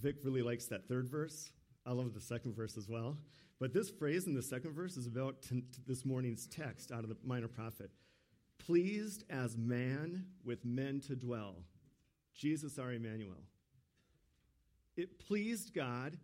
Vic really likes that third verse. I love the second verse as well. But this phrase in the second verse is about t- t- this morning's text out of the Minor Prophet. Pleased as man with men to dwell. Jesus our Emmanuel. It pleased God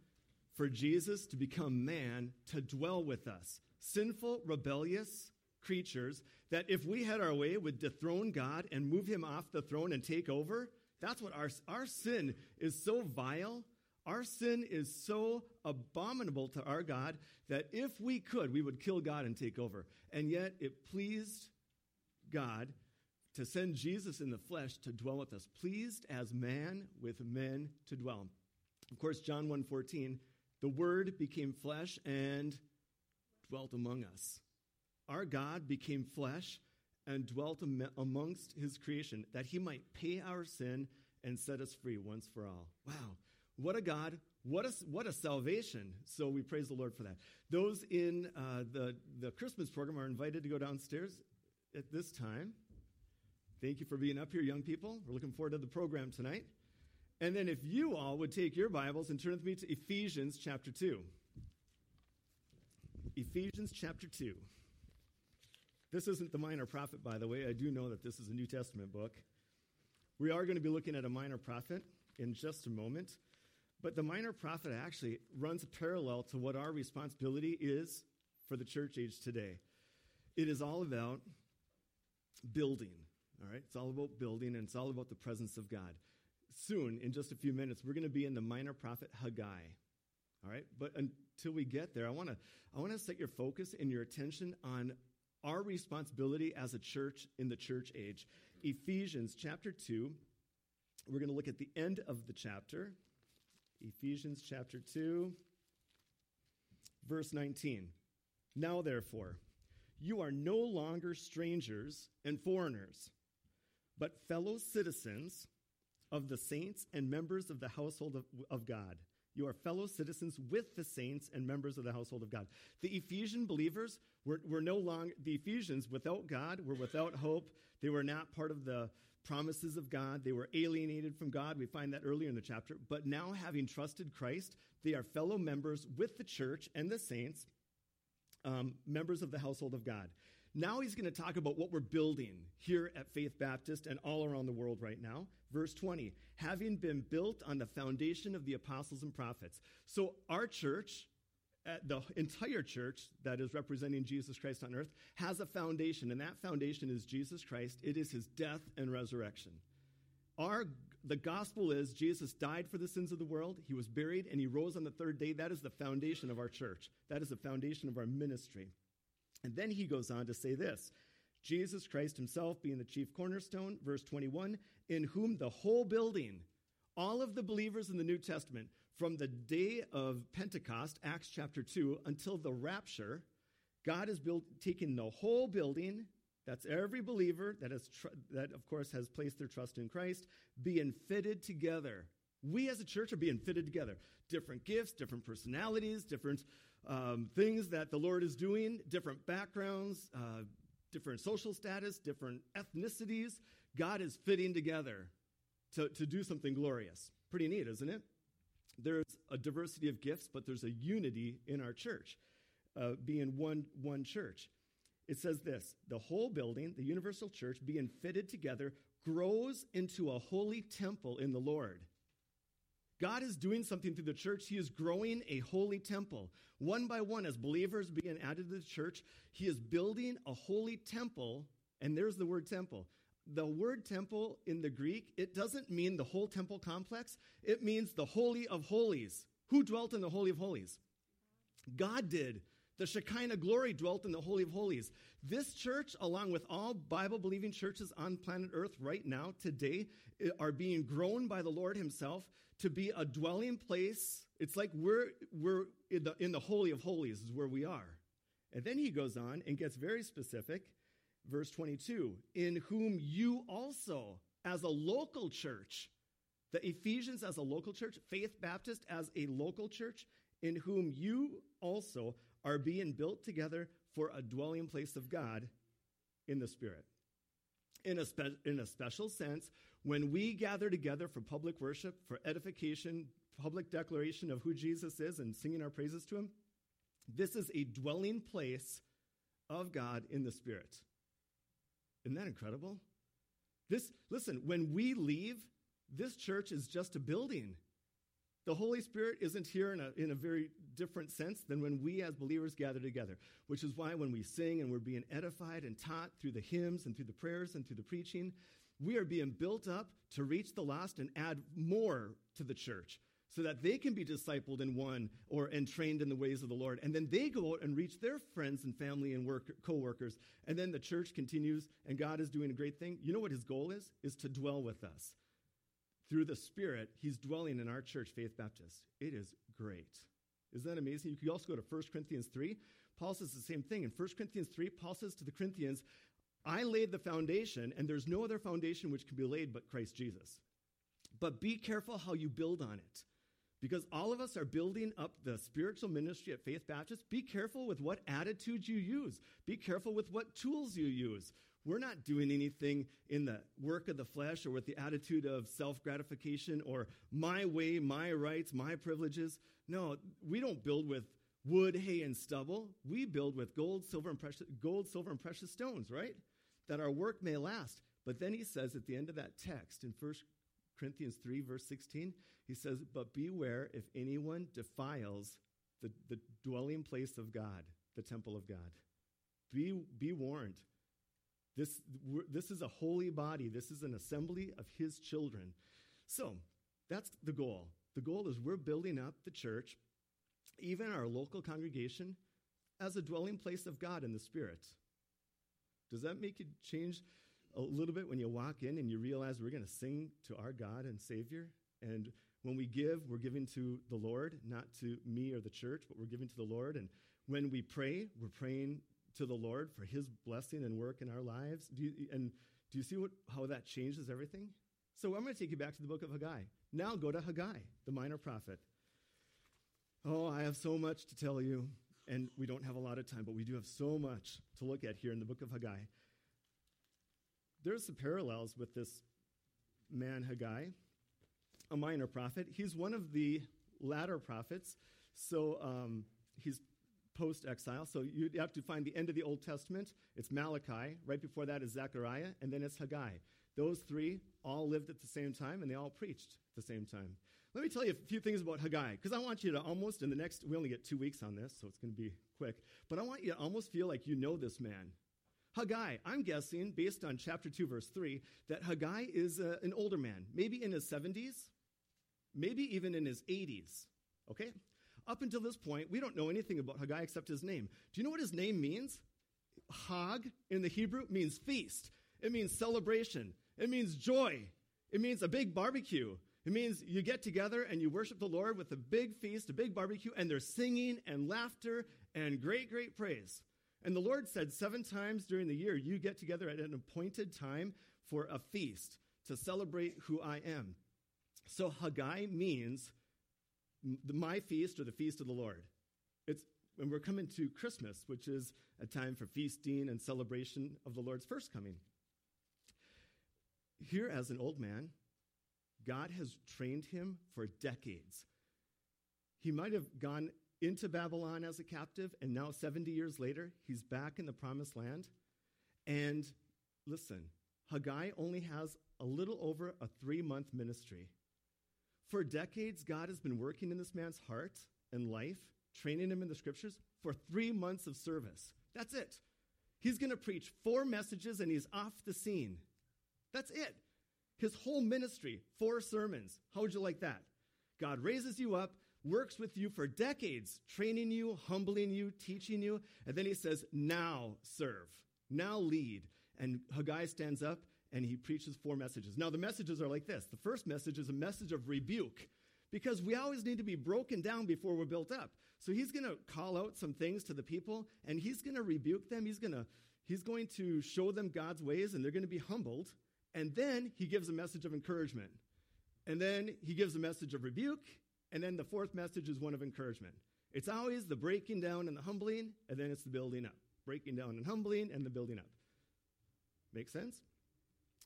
for Jesus to become man to dwell with us. Sinful, rebellious creatures that if we had our way would dethrone God and move him off the throne and take over. That's what our, our sin is so vile. Our sin is so abominable to our God that if we could, we would kill God and take over. And yet it pleased God to send Jesus in the flesh to dwell with us, pleased as man with men to dwell. Of course, John 1:14, the word became flesh and dwelt among us. Our God became flesh and dwelt am- amongst his creation that he might pay our sin and set us free once for all. Wow. What a God. What a, what a salvation. So we praise the Lord for that. Those in uh, the, the Christmas program are invited to go downstairs at this time. Thank you for being up here, young people. We're looking forward to the program tonight. And then if you all would take your Bibles and turn with me to Ephesians chapter 2. Ephesians chapter 2. This isn't the minor prophet, by the way. I do know that this is a New Testament book. We are going to be looking at a minor prophet in just a moment. But the minor prophet actually runs parallel to what our responsibility is for the church age today. It is all about building, all right? It's all about building and it's all about the presence of God. Soon, in just a few minutes, we're going to be in the minor prophet Haggai. All right? But until we get there, I want to I want to set your focus and your attention on our responsibility as a church in the church age. Ephesians chapter 2. We're going to look at the end of the chapter. Ephesians chapter 2 verse 19. Now therefore, you are no longer strangers and foreigners, but fellow citizens of the saints and members of the household of, of, God. You are fellow citizens with the saints and members of the household of God. The Ephesian believers were, were no longer, the Ephesians without God were without hope. They were not part of the promises of God. They were alienated from God. We find that earlier in the chapter. But now, having trusted Christ, they are fellow members with the church and the saints, um, members of the household of God. Now he's going to talk about what we're building here at Faith Baptist and all around the world right now. Verse 20, having been built on the foundation of the apostles and prophets. So our church, uh, the entire church that is representing Jesus Christ on earth, has a foundation, and that foundation is Jesus Christ. It is his death and resurrection. Our the gospel is Jesus died for the sins of the world, he was buried, and he rose on the third day. That is the foundation of our church. That is the foundation of our ministry. And then he goes on to say this Jesus Christ himself being the chief cornerstone, verse 21, in whom the whole building, all of the believers in the New Testament, from the day of Pentecost, Acts chapter 2, until the rapture, God is built, taking the whole building, that's every believer that, has tr- that, of course, has placed their trust in Christ, being fitted together. We as a church are being fitted together. Different gifts, different personalities, different um, things that the Lord is doing, different backgrounds, uh, different social status, different ethnicities. God is fitting together to, to do something glorious. Pretty neat, isn't it? There's a diversity of gifts, but there's a unity in our church, uh, being one, one church. It says this the whole building, the universal church, being fitted together, grows into a holy temple in the Lord. God is doing something through the church. He is growing a holy temple. One by one, as believers being added to the church, He is building a holy temple. And there's the word temple. The word temple in the Greek, it doesn't mean the whole temple complex, it means the Holy of Holies. Who dwelt in the Holy of Holies? God did. The Shekinah glory dwelt in the Holy of Holies. This church, along with all Bible believing churches on planet Earth right now, today, eh, are being grown by the Lord Himself to be a dwelling place. It's like we're, we're in, the, in the Holy of Holies, is where we are. And then He goes on and gets very specific. Verse 22 In whom you also, as a local church, the Ephesians as a local church, Faith Baptist as a local church, in whom you also are being built together for a dwelling place of God in the Spirit. In a, spe- in a special sense, when we gather together for public worship, for edification, public declaration of who Jesus is and singing our praises to him. This is a dwelling place of God in the Spirit. Isn't that incredible? This, listen, when we leave, this church is just a building. The Holy Spirit isn't here in a, in a very different sense than when we as believers gather together, which is why when we sing and we're being edified and taught through the hymns and through the prayers and through the preaching, we are being built up to reach the lost and add more to the church so that they can be discipled and won or and trained in the ways of the Lord. And then they go out and reach their friends and family and work, co-workers. And then the church continues and God is doing a great thing. You know what his goal is? Is to dwell with us. Through the Spirit, he's dwelling in our church, Faith Baptist. It is great. Isn't that amazing? You could also go to 1 Corinthians 3. Paul says the same thing. In 1 Corinthians 3, Paul says to the Corinthians, I laid the foundation, and there's no other foundation which can be laid but Christ Jesus. But be careful how you build on it. Because all of us are building up the spiritual ministry at Faith Baptist. Be careful with what attitudes you use. Be careful with what tools you use. We're not doing anything in the work of the flesh or with the attitude of self gratification or my way, my rights, my privileges. No, we don't build with wood, hay, and stubble. We build with gold, silver, and precious, gold, silver, and precious stones, right? that our work may last. But then he says at the end of that text in 1 Corinthians 3, verse 16, he says, But beware if anyone defiles the, the dwelling place of God, the temple of God. Be, be warned. This, this is a holy body, this is an assembly of his children. So that's the goal. The goal is we're building up the church, even our local congregation, as a dwelling place of God in the Spirit. Does that make you change a little bit when you walk in and you realize we're going to sing to our God and Savior? And when we give, we're giving to the Lord, not to me or the church, but we're giving to the Lord. And when we pray, we're praying to the Lord for His blessing and work in our lives. Do you, and do you see what, how that changes everything? So I'm going to take you back to the book of Haggai. Now go to Haggai, the minor prophet. Oh, I have so much to tell you and we don't have a lot of time, but we do have so much to look at here in the book of Haggai. There's some parallels with this man, Haggai, a minor prophet. He's one of the latter prophets, so um, he's post exile. So you have to find the end of the Old Testament. It's Malachi. Right before that is Zechariah, and then it's Haggai. Those three all lived at the same time, and they all preached at the same time. Let me tell you a few things about Haggai, because I want you to almost, in the next, we only get two weeks on this, so it's going to be quick, but I want you to almost feel like you know this man. Haggai, I'm guessing, based on chapter 2, verse 3, that Haggai is uh, an older man, maybe in his 70s, maybe even in his 80s, okay? Up until this point, we don't know anything about Haggai except his name. Do you know what his name means? Hag in the Hebrew means feast, it means celebration, it means joy, it means a big barbecue. It means you get together and you worship the Lord with a big feast, a big barbecue, and there's singing and laughter and great, great praise. And the Lord said seven times during the year, you get together at an appointed time for a feast to celebrate who I am. So Haggai means my feast or the feast of the Lord. It's when we're coming to Christmas, which is a time for feasting and celebration of the Lord's first coming. Here, as an old man, God has trained him for decades. He might have gone into Babylon as a captive, and now 70 years later, he's back in the promised land. And listen, Haggai only has a little over a three month ministry. For decades, God has been working in this man's heart and life, training him in the scriptures for three months of service. That's it. He's going to preach four messages and he's off the scene. That's it. His whole ministry, four sermons. How would you like that? God raises you up, works with you for decades, training you, humbling you, teaching you, and then he says, Now serve, now lead. And Haggai stands up and he preaches four messages. Now, the messages are like this the first message is a message of rebuke because we always need to be broken down before we're built up. So he's going to call out some things to the people and he's going to rebuke them. He's going to he's going to show them God's ways and they're going to be humbled. And then he gives a message of encouragement. And then he gives a message of rebuke. And then the fourth message is one of encouragement. It's always the breaking down and the humbling, and then it's the building up. Breaking down and humbling, and the building up. Make sense?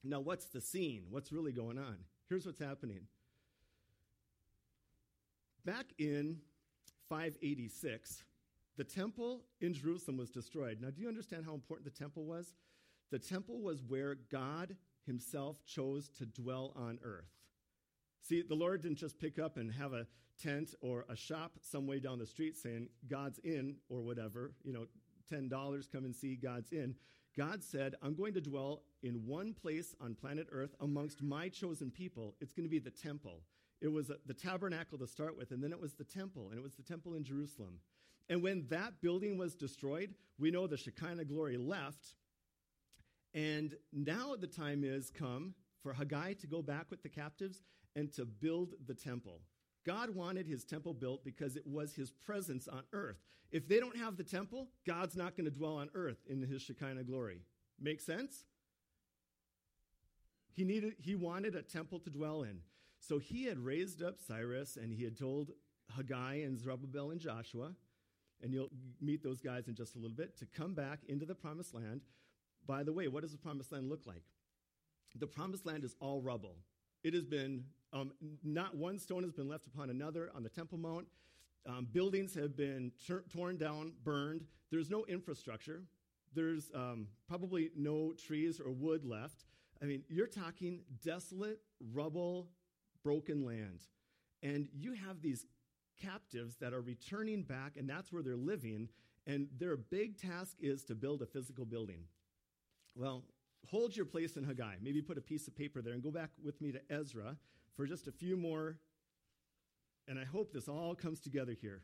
Now, what's the scene? What's really going on? Here's what's happening Back in 586, the temple in Jerusalem was destroyed. Now, do you understand how important the temple was? The temple was where God himself chose to dwell on earth. See, the Lord didn't just pick up and have a tent or a shop some way down the street saying, God's in, or whatever, you know, $10, come and see God's in. God said, I'm going to dwell in one place on planet Earth amongst my chosen people. It's going to be the temple. It was uh, the tabernacle to start with, and then it was the temple, and it was the temple in Jerusalem. And when that building was destroyed, we know the Shekinah glory left. And now the time is come for Haggai to go back with the captives and to build the temple. God wanted his temple built because it was his presence on earth. If they don't have the temple, God's not going to dwell on earth in his Shekinah glory. Make sense? He needed he wanted a temple to dwell in. So he had raised up Cyrus and he had told Haggai and Zerubbabel and Joshua, and you'll meet those guys in just a little bit, to come back into the promised land. By the way, what does the promised land look like? The promised land is all rubble. It has been, um, not one stone has been left upon another on the Temple Mount. Um, buildings have been ter- torn down, burned. There's no infrastructure. There's um, probably no trees or wood left. I mean, you're talking desolate, rubble, broken land. And you have these captives that are returning back, and that's where they're living. And their big task is to build a physical building. Well, hold your place in Haggai. Maybe put a piece of paper there and go back with me to Ezra for just a few more. And I hope this all comes together here.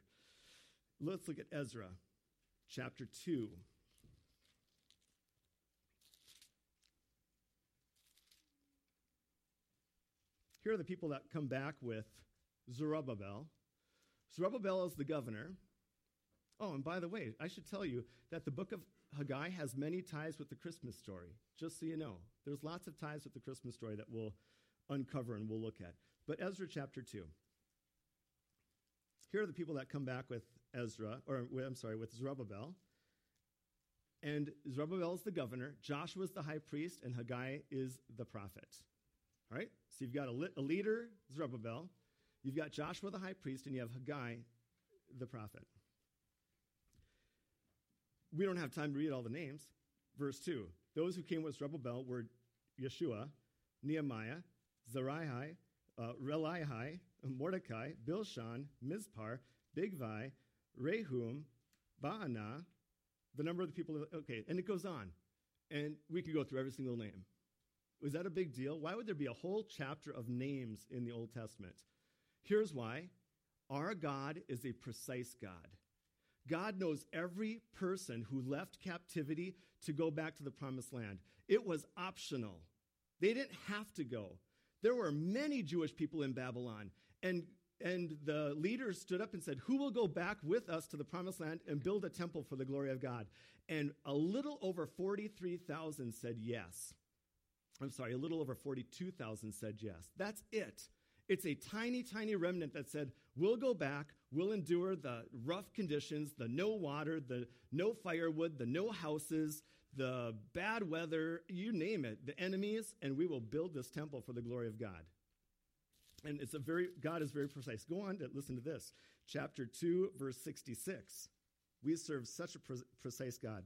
Let's look at Ezra chapter 2. Here are the people that come back with Zerubbabel. Zerubbabel is the governor. Oh, and by the way, I should tell you that the book of Haggai has many ties with the Christmas story, just so you know. There's lots of ties with the Christmas story that we'll uncover and we'll look at. But Ezra chapter 2. Here are the people that come back with Ezra, or I'm sorry, with Zerubbabel. And Zerubbabel is the governor, Joshua is the high priest, and Haggai is the prophet. All right? So you've got a, a leader, Zerubbabel, you've got Joshua the high priest, and you have Haggai the prophet. We don't have time to read all the names. Verse 2 Those who came with Zerubbabel were Yeshua, Nehemiah, Zariah, uh, Mordecai, Bilshan, Mizpar, Bigvai, Rehum, Baanah, the number of the people. Okay, and it goes on. And we could go through every single name. Was that a big deal? Why would there be a whole chapter of names in the Old Testament? Here's why our God is a precise God. God knows every person who left captivity to go back to the promised land. It was optional. They didn't have to go. There were many Jewish people in Babylon, and, and the leaders stood up and said, Who will go back with us to the promised land and build a temple for the glory of God? And a little over 43,000 said yes. I'm sorry, a little over 42,000 said yes. That's it. It's a tiny, tiny remnant that said, We'll go back, we'll endure the rough conditions, the no water, the no firewood, the no houses, the bad weather, you name it, the enemies, and we will build this temple for the glory of God. And it's a very, God is very precise. Go on to listen to this. Chapter 2, verse 66. We serve such a pre- precise God.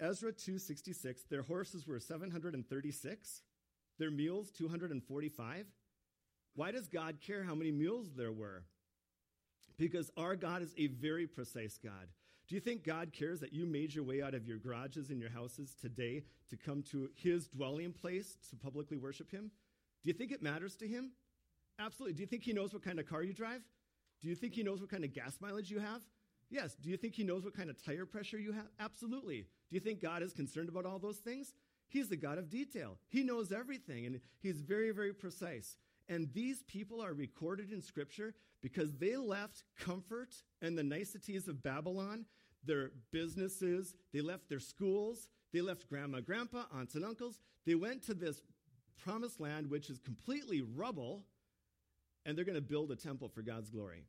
Ezra 266, their horses were 736, their mules 245. Why does God care how many mules there were? Because our God is a very precise God. Do you think God cares that you made your way out of your garages and your houses today to come to his dwelling place to publicly worship him? Do you think it matters to him? Absolutely. Do you think he knows what kind of car you drive? Do you think he knows what kind of gas mileage you have? Yes. Do you think he knows what kind of tire pressure you have? Absolutely. Do you think God is concerned about all those things? He's the God of detail. He knows everything, and he's very, very precise. And these people are recorded in Scripture because they left comfort and the niceties of Babylon, their businesses, they left their schools, they left grandma, grandpa, aunts, and uncles. They went to this promised land, which is completely rubble, and they're going to build a temple for God's glory.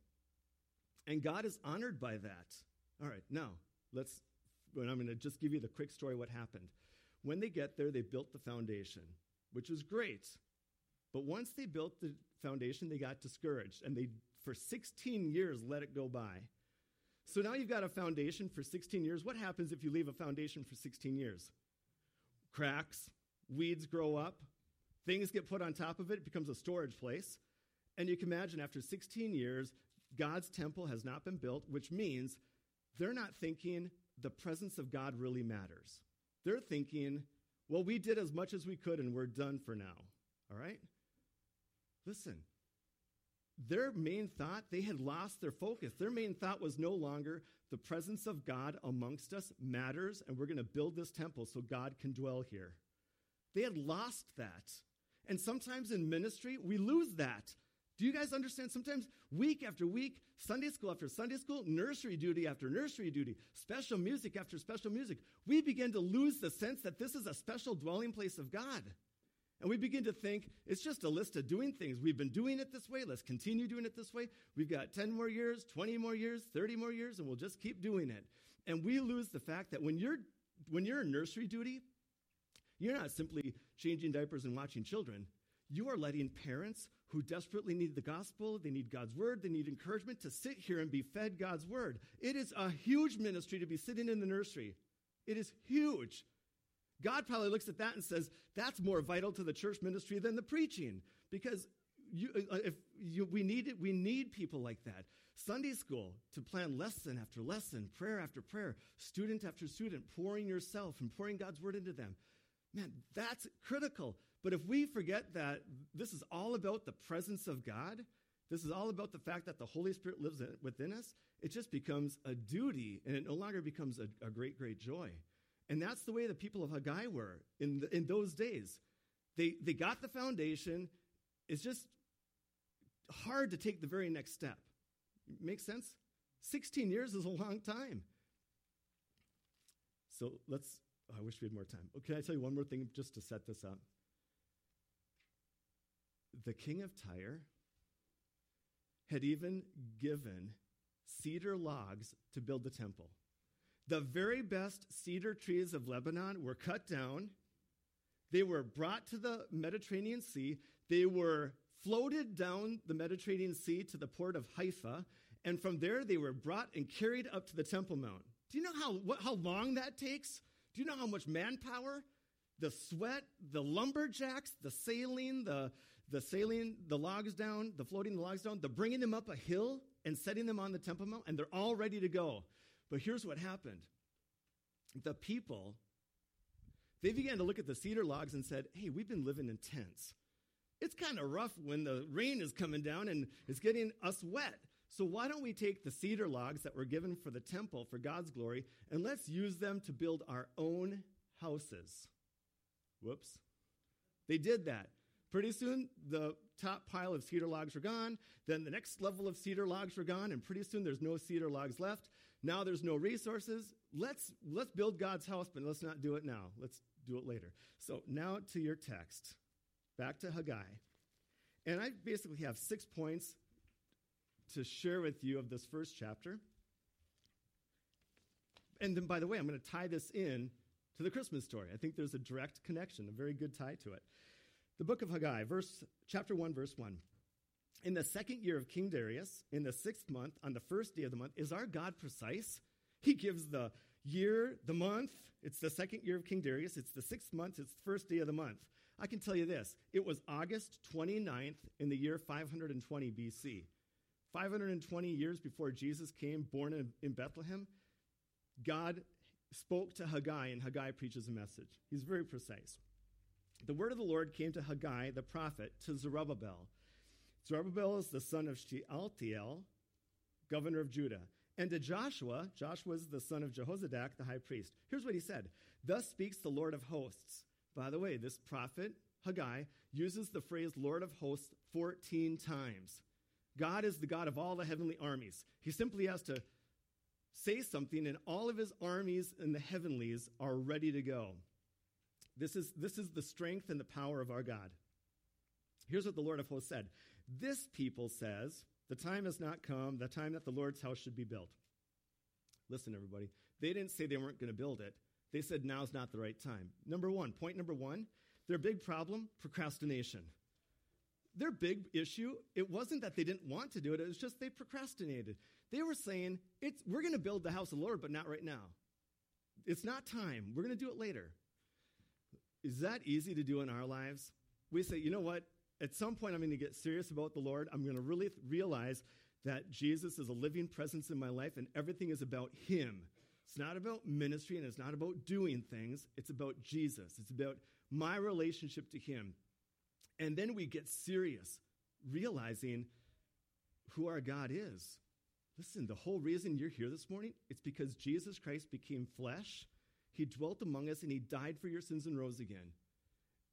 And God is honored by that. All right, now let's, I'm going to just give you the quick story what happened. When they get there, they built the foundation, which was great. But once they built the foundation, they got discouraged and they For 16 years, let it go by. So now you've got a foundation for 16 years. What happens if you leave a foundation for 16 years? Cracks, weeds grow up, things get put on top of it, it becomes a storage place. And you can imagine after 16 years, God's temple has not been built, which means they're not thinking the presence of God really matters. They're thinking, well, we did as much as we could and we're done for now. All right? Listen, their main thought, they had lost their focus. Their main thought was no longer the presence of God amongst us matters, and we're going to build this temple so God can dwell here. They had lost that. And sometimes in ministry, we lose that. Do you guys understand? Sometimes week after week, Sunday school after Sunday school, nursery duty after nursery duty, special music after special music, we begin to lose the sense that this is a special dwelling place of God. And we begin to think it's just a list of doing things. We've been doing it this way. Let's continue doing it this way. We've got 10 more years, 20 more years, 30 more years, and we'll just keep doing it. And we lose the fact that when you're, when you're in nursery duty, you're not simply changing diapers and watching children. You are letting parents who desperately need the gospel, they need God's word, they need encouragement to sit here and be fed God's word. It is a huge ministry to be sitting in the nursery. It is huge. God probably looks at that and says, that's more vital to the church ministry than the preaching because you, uh, uh, if you, we, need it, we need people like that. Sunday school to plan lesson after lesson, prayer after prayer, student after student, pouring yourself and pouring God's word into them. Man, that's critical. But if we forget that this is all about the presence of God, this is all about the fact that the Holy Spirit lives within us, it just becomes a duty and it no longer becomes a, a great, great joy. And that's the way the people of Haggai were in, the, in those days. They, they got the foundation. It's just hard to take the very next step. Makes sense? 16 years is a long time. So let's, oh, I wish we had more time. Oh, can I tell you one more thing just to set this up? The king of Tyre had even given cedar logs to build the temple. The very best cedar trees of Lebanon were cut down. They were brought to the Mediterranean Sea. They were floated down the Mediterranean Sea to the port of Haifa. And from there, they were brought and carried up to the Temple Mount. Do you know how, what, how long that takes? Do you know how much manpower? The sweat, the lumberjacks, the sailing, the, the sailing the logs down, the floating the logs down, the bringing them up a hill and setting them on the Temple Mount, and they're all ready to go. But here's what happened the people, they began to look at the cedar logs and said, Hey, we've been living in tents. It's kind of rough when the rain is coming down and it's getting us wet. So why don't we take the cedar logs that were given for the temple for God's glory and let's use them to build our own houses? Whoops. They did that. Pretty soon, the top pile of cedar logs were gone. Then the next level of cedar logs were gone, and pretty soon there's no cedar logs left. Now there's no resources. Let's, let's build God's house, but let's not do it now. Let's do it later. So now to your text. Back to Haggai. And I basically have six points to share with you of this first chapter. And then, by the way, I'm going to tie this in to the Christmas story. I think there's a direct connection, a very good tie to it. The book of Haggai, verse, chapter 1, verse 1. In the second year of King Darius, in the sixth month, on the first day of the month, is our God precise? He gives the year, the month. It's the second year of King Darius. It's the sixth month. It's the first day of the month. I can tell you this it was August 29th in the year 520 BC. 520 years before Jesus came, born in, in Bethlehem, God spoke to Haggai, and Haggai preaches a message. He's very precise. The word of the Lord came to Haggai, the prophet, to Zerubbabel. Zerubbabel is the son of Shealtiel, governor of Judah. And to Joshua, Joshua is the son of Jehozadak, the high priest. Here's what he said Thus speaks the Lord of hosts. By the way, this prophet, Haggai, uses the phrase Lord of hosts 14 times. God is the God of all the heavenly armies. He simply has to say something, and all of his armies in the heavenlies are ready to go. This is, this is the strength and the power of our God. Here's what the Lord of hosts said This people says, The time has not come, the time that the Lord's house should be built. Listen, everybody, they didn't say they weren't going to build it. They said now's not the right time. Number one, point number one, their big problem procrastination. their big issue, it wasn't that they didn't want to do it, it was just they procrastinated. They were saying, it's, we're going to build the house of the Lord, but not right now. It's not time. We're going to do it later. Is that easy to do in our lives? We say, you know what? At some point, I'm going to get serious about the Lord. I'm going to really realize that Jesus is a living presence in my life and everything is about Him. It's not about ministry and it's not about doing things. It's about Jesus. It's about my relationship to Him. And then we get serious, realizing who our God is. Listen, the whole reason you're here this morning, it's because Jesus Christ became flesh. He dwelt among us and he died for your sins and rose again.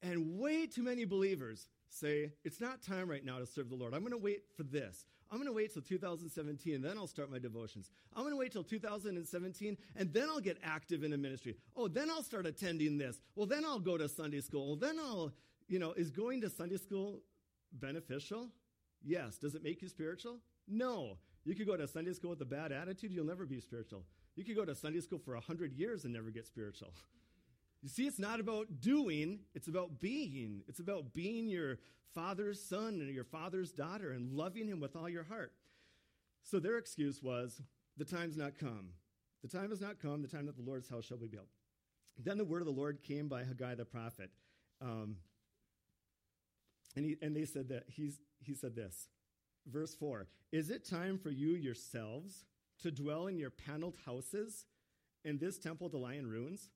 And way too many believers say, it's not time right now to serve the Lord. I'm going to wait for this. I'm going to wait till 2017 and then I'll start my devotions. I'm going to wait till 2017 and then I'll get active in a ministry. Oh, then I'll start attending this. Well, then I'll go to Sunday school. Well, then I'll, you know, is going to Sunday school beneficial? Yes. Does it make you spiritual? No. You could go to Sunday school with a bad attitude, you'll never be spiritual. You could go to Sunday school for 100 years and never get spiritual. You see, it's not about doing, it's about being. It's about being your father's son and your father's daughter and loving him with all your heart. So their excuse was, the time's not come. The time has not come, the time that the Lord's house shall be built. Then the word of the Lord came by Haggai the prophet. Um, and, he, and they said that he's, he said this Verse 4 Is it time for you yourselves to dwell in your paneled houses and this temple to lie in ruins?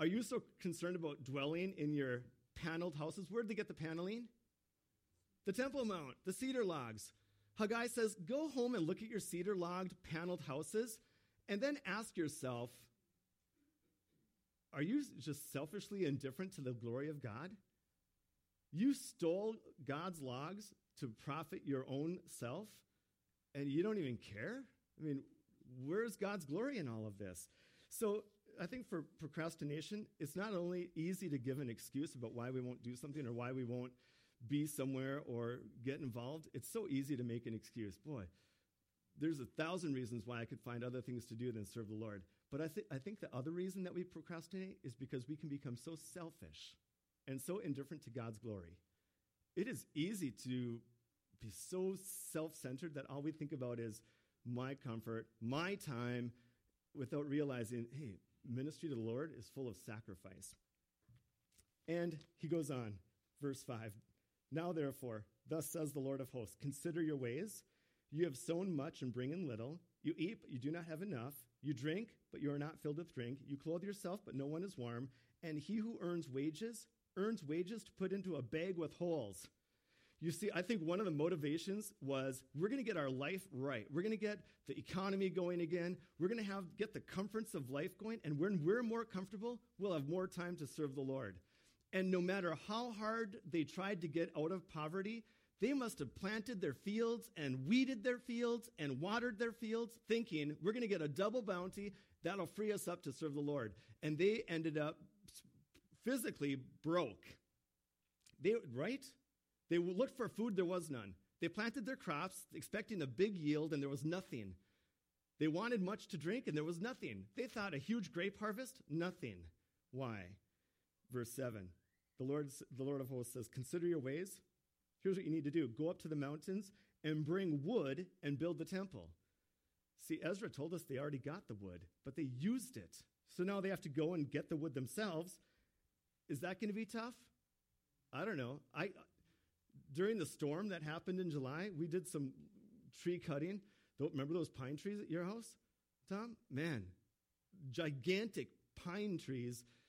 Are you so concerned about dwelling in your paneled houses? Where'd they get the paneling? The Temple Mount, the cedar logs. Haggai says, Go home and look at your cedar logged paneled houses and then ask yourself, Are you just selfishly indifferent to the glory of God? You stole God's logs to profit your own self and you don't even care? I mean, where's God's glory in all of this? So I think for procrastination, it's not only easy to give an excuse about why we won't do something or why we won't be somewhere or get involved. It's so easy to make an excuse. Boy, there's a thousand reasons why I could find other things to do than serve the Lord. But I, th- I think the other reason that we procrastinate is because we can become so selfish and so indifferent to God's glory. It is easy to be so self centered that all we think about is my comfort, my time, without realizing, hey, ministry to the Lord is full of sacrifice. And he goes on, verse 5 Now therefore, thus says the Lord of hosts, consider your ways. You have sown much and bring in little. You eat, but you do not have enough. You drink, but you are not filled with drink. You clothe yourself, but no one is warm. And he who earns wages earns wages to put into a bag with holes you see, I think one of the motivations was we're going to get our life right. We're going to get the economy going again. We're going to have get the comforts of life going, and when we're more comfortable, we'll have more time to serve the Lord. And no matter how hard they tried to get out of poverty, they must have planted their fields and weeded their fields and watered their fields, thinking we're going to get a double bounty that'll free us up to serve the Lord. And they ended up physically broke. They right? They looked for food, there was none. They planted their crops expecting a big yield, and there was nothing. They wanted much to drink, and there was nothing. They thought a huge grape harvest, nothing. Why? Verse 7. The Lord, the Lord of hosts says, Consider your ways. Here's what you need to do go up to the mountains and bring wood and build the temple. See, Ezra told us they already got the wood, but they used it. So now they have to go and get the wood themselves. Is that going to be tough? I don't know. I, during the storm that happened in July, we did some tree cutting. Don't remember those pine trees at your house, Tom? Man, gigantic pine trees